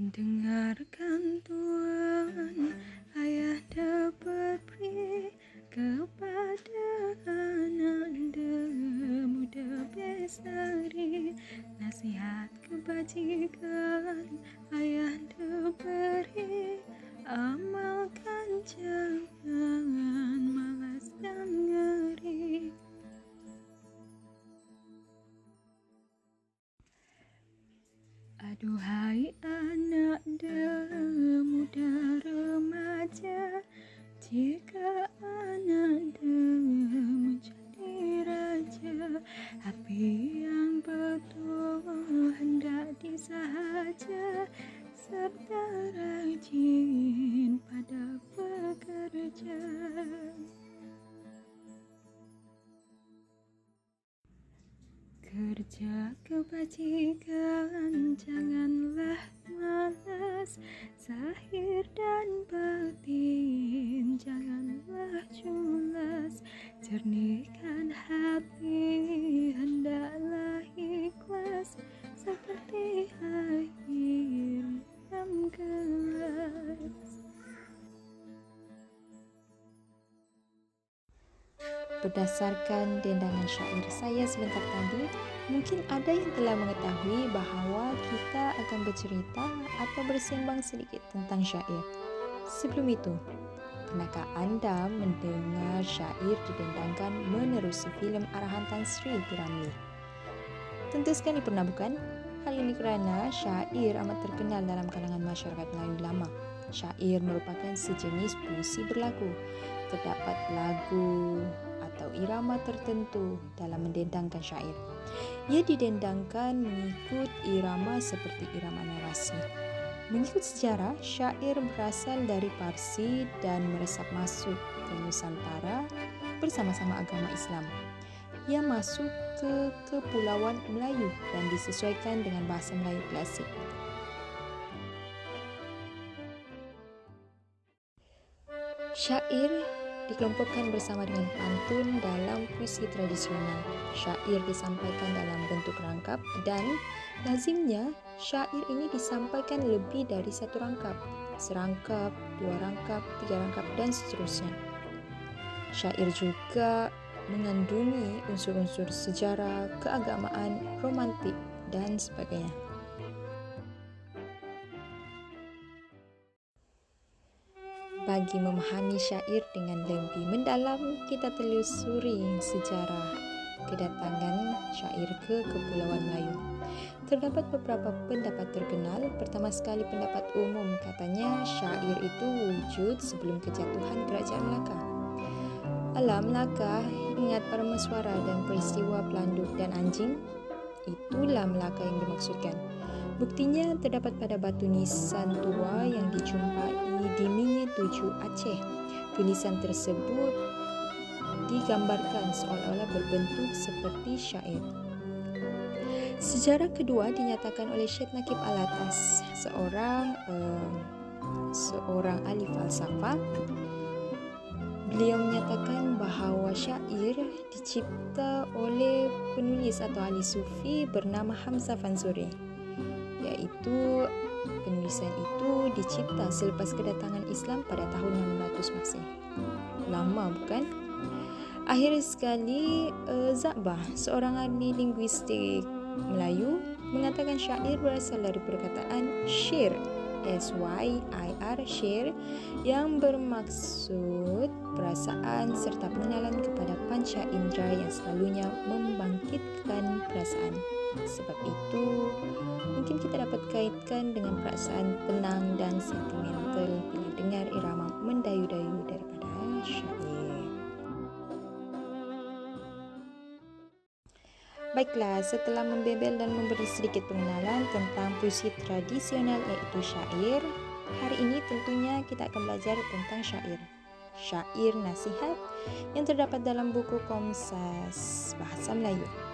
Dengarkan Tuhan, ayah berberi kepada anak muda bestari nasihat kebajikan ayah beri amalkan jangan malas dan ngeri. Aduhai anak Jika anak menjadi raja Api yang betul hendak disahaja. Serta rajin pada pekerja. Kerja kebajikan janganlah malas. Zahir Jernihkan hati hendaklah ikhlas Seperti air dalam gelas Berdasarkan dendangan syair saya sebentar tadi, mungkin ada yang telah mengetahui bahawa kita akan bercerita atau bersembang sedikit tentang syair. Sebelum itu, pernahkah anda mendengar syair didendangkan menerusi filem arahan Tan Sri Piramli? Tentu sekali pernah bukan? Hal ini kerana syair amat terkenal dalam kalangan masyarakat Melayu lama. Syair merupakan sejenis puisi berlagu. Terdapat lagu, atau irama tertentu dalam mendendangkan syair. Ia didendangkan mengikut irama seperti irama narasi. Mengikut sejarah, syair berasal dari Parsi dan meresap masuk ke Nusantara bersama-sama agama Islam. Ia masuk ke Kepulauan Melayu dan disesuaikan dengan bahasa Melayu klasik. Syair dikelompokkan bersama dengan pantun dalam puisi tradisional. Syair disampaikan dalam bentuk rangkap dan lazimnya syair ini disampaikan lebih dari satu rangkap. Serangkap, dua rangkap, tiga rangkap dan seterusnya. Syair juga mengandungi unsur-unsur sejarah, keagamaan, romantik dan sebagainya. Bagi memahami syair dengan lebih mendalam, kita telusuri sejarah kedatangan syair ke Kepulauan Melayu. Terdapat beberapa pendapat terkenal. Pertama sekali pendapat umum katanya syair itu wujud sebelum kejatuhan Kerajaan Melaka. Alam Melaka ingat para dan peristiwa pelanduk dan anjing. Itulah Melaka yang dimaksudkan. Buktinya terdapat pada batu nisan tua yang dijumpai di Minye Tujuh Aceh. Tulisan tersebut digambarkan seolah-olah berbentuk seperti syair. Sejarah kedua dinyatakan oleh Syed Nakib Alatas, seorang uh, seorang ahli falsafah. Beliau menyatakan bahawa syair dicipta oleh penulis atau ahli sufi bernama Hamzah Fanzuri iaitu penulisan itu dicipta selepas kedatangan Islam pada tahun 600 Masih. Lama bukan? Akhir sekali uh, Zabah, seorang ahli linguistik Melayu, mengatakan syair berasal dari perkataan syir S-Y-I-R Shir yang bermaksud perasaan serta pengenalan kepada panca indera yang selalunya membangkitkan perasaan. Sebab itu, mungkin kita dapat kaitkan dengan perasaan tenang dan sentimental bila dengar irama mendayu-dayu daripada syair. Baiklah, setelah membebel dan memberi sedikit pengenalan tentang puisi tradisional iaitu syair, hari ini tentunya kita akan belajar tentang syair. Syair nasihat yang terdapat dalam buku Komsas Bahasa Melayu.